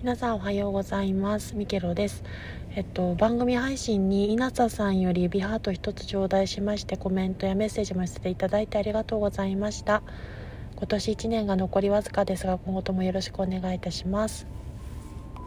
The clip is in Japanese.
皆さんおはようございます。ミケロです。えっと番組配信に稲佐さんよりビハート一つ頂戴しましてコメントやメッセージも寄せていただいてありがとうございました。今年1年が残りわずかですが今後ともよろしくお願いいたします。